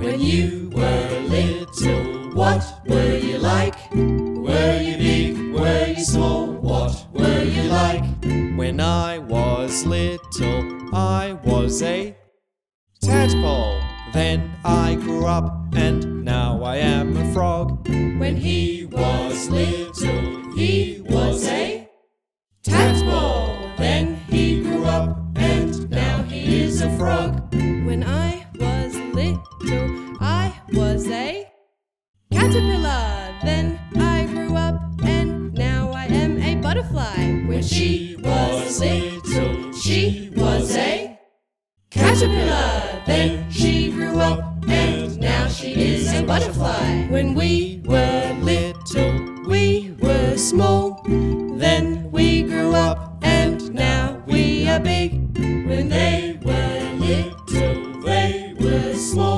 When you were little, what were you like? Were you big? Were you small? What were you like? When I was little, I was a tadpole. Then I grew up, and now I am a frog. When he was little, he was a is a frog. When I was little, I was a caterpillar. Then I grew up, and now I am a butterfly. When she was little, she was a caterpillar. Then she grew up, and now she is a butterfly. When we were little, we were small. Then we grew up, and now we are big. Small.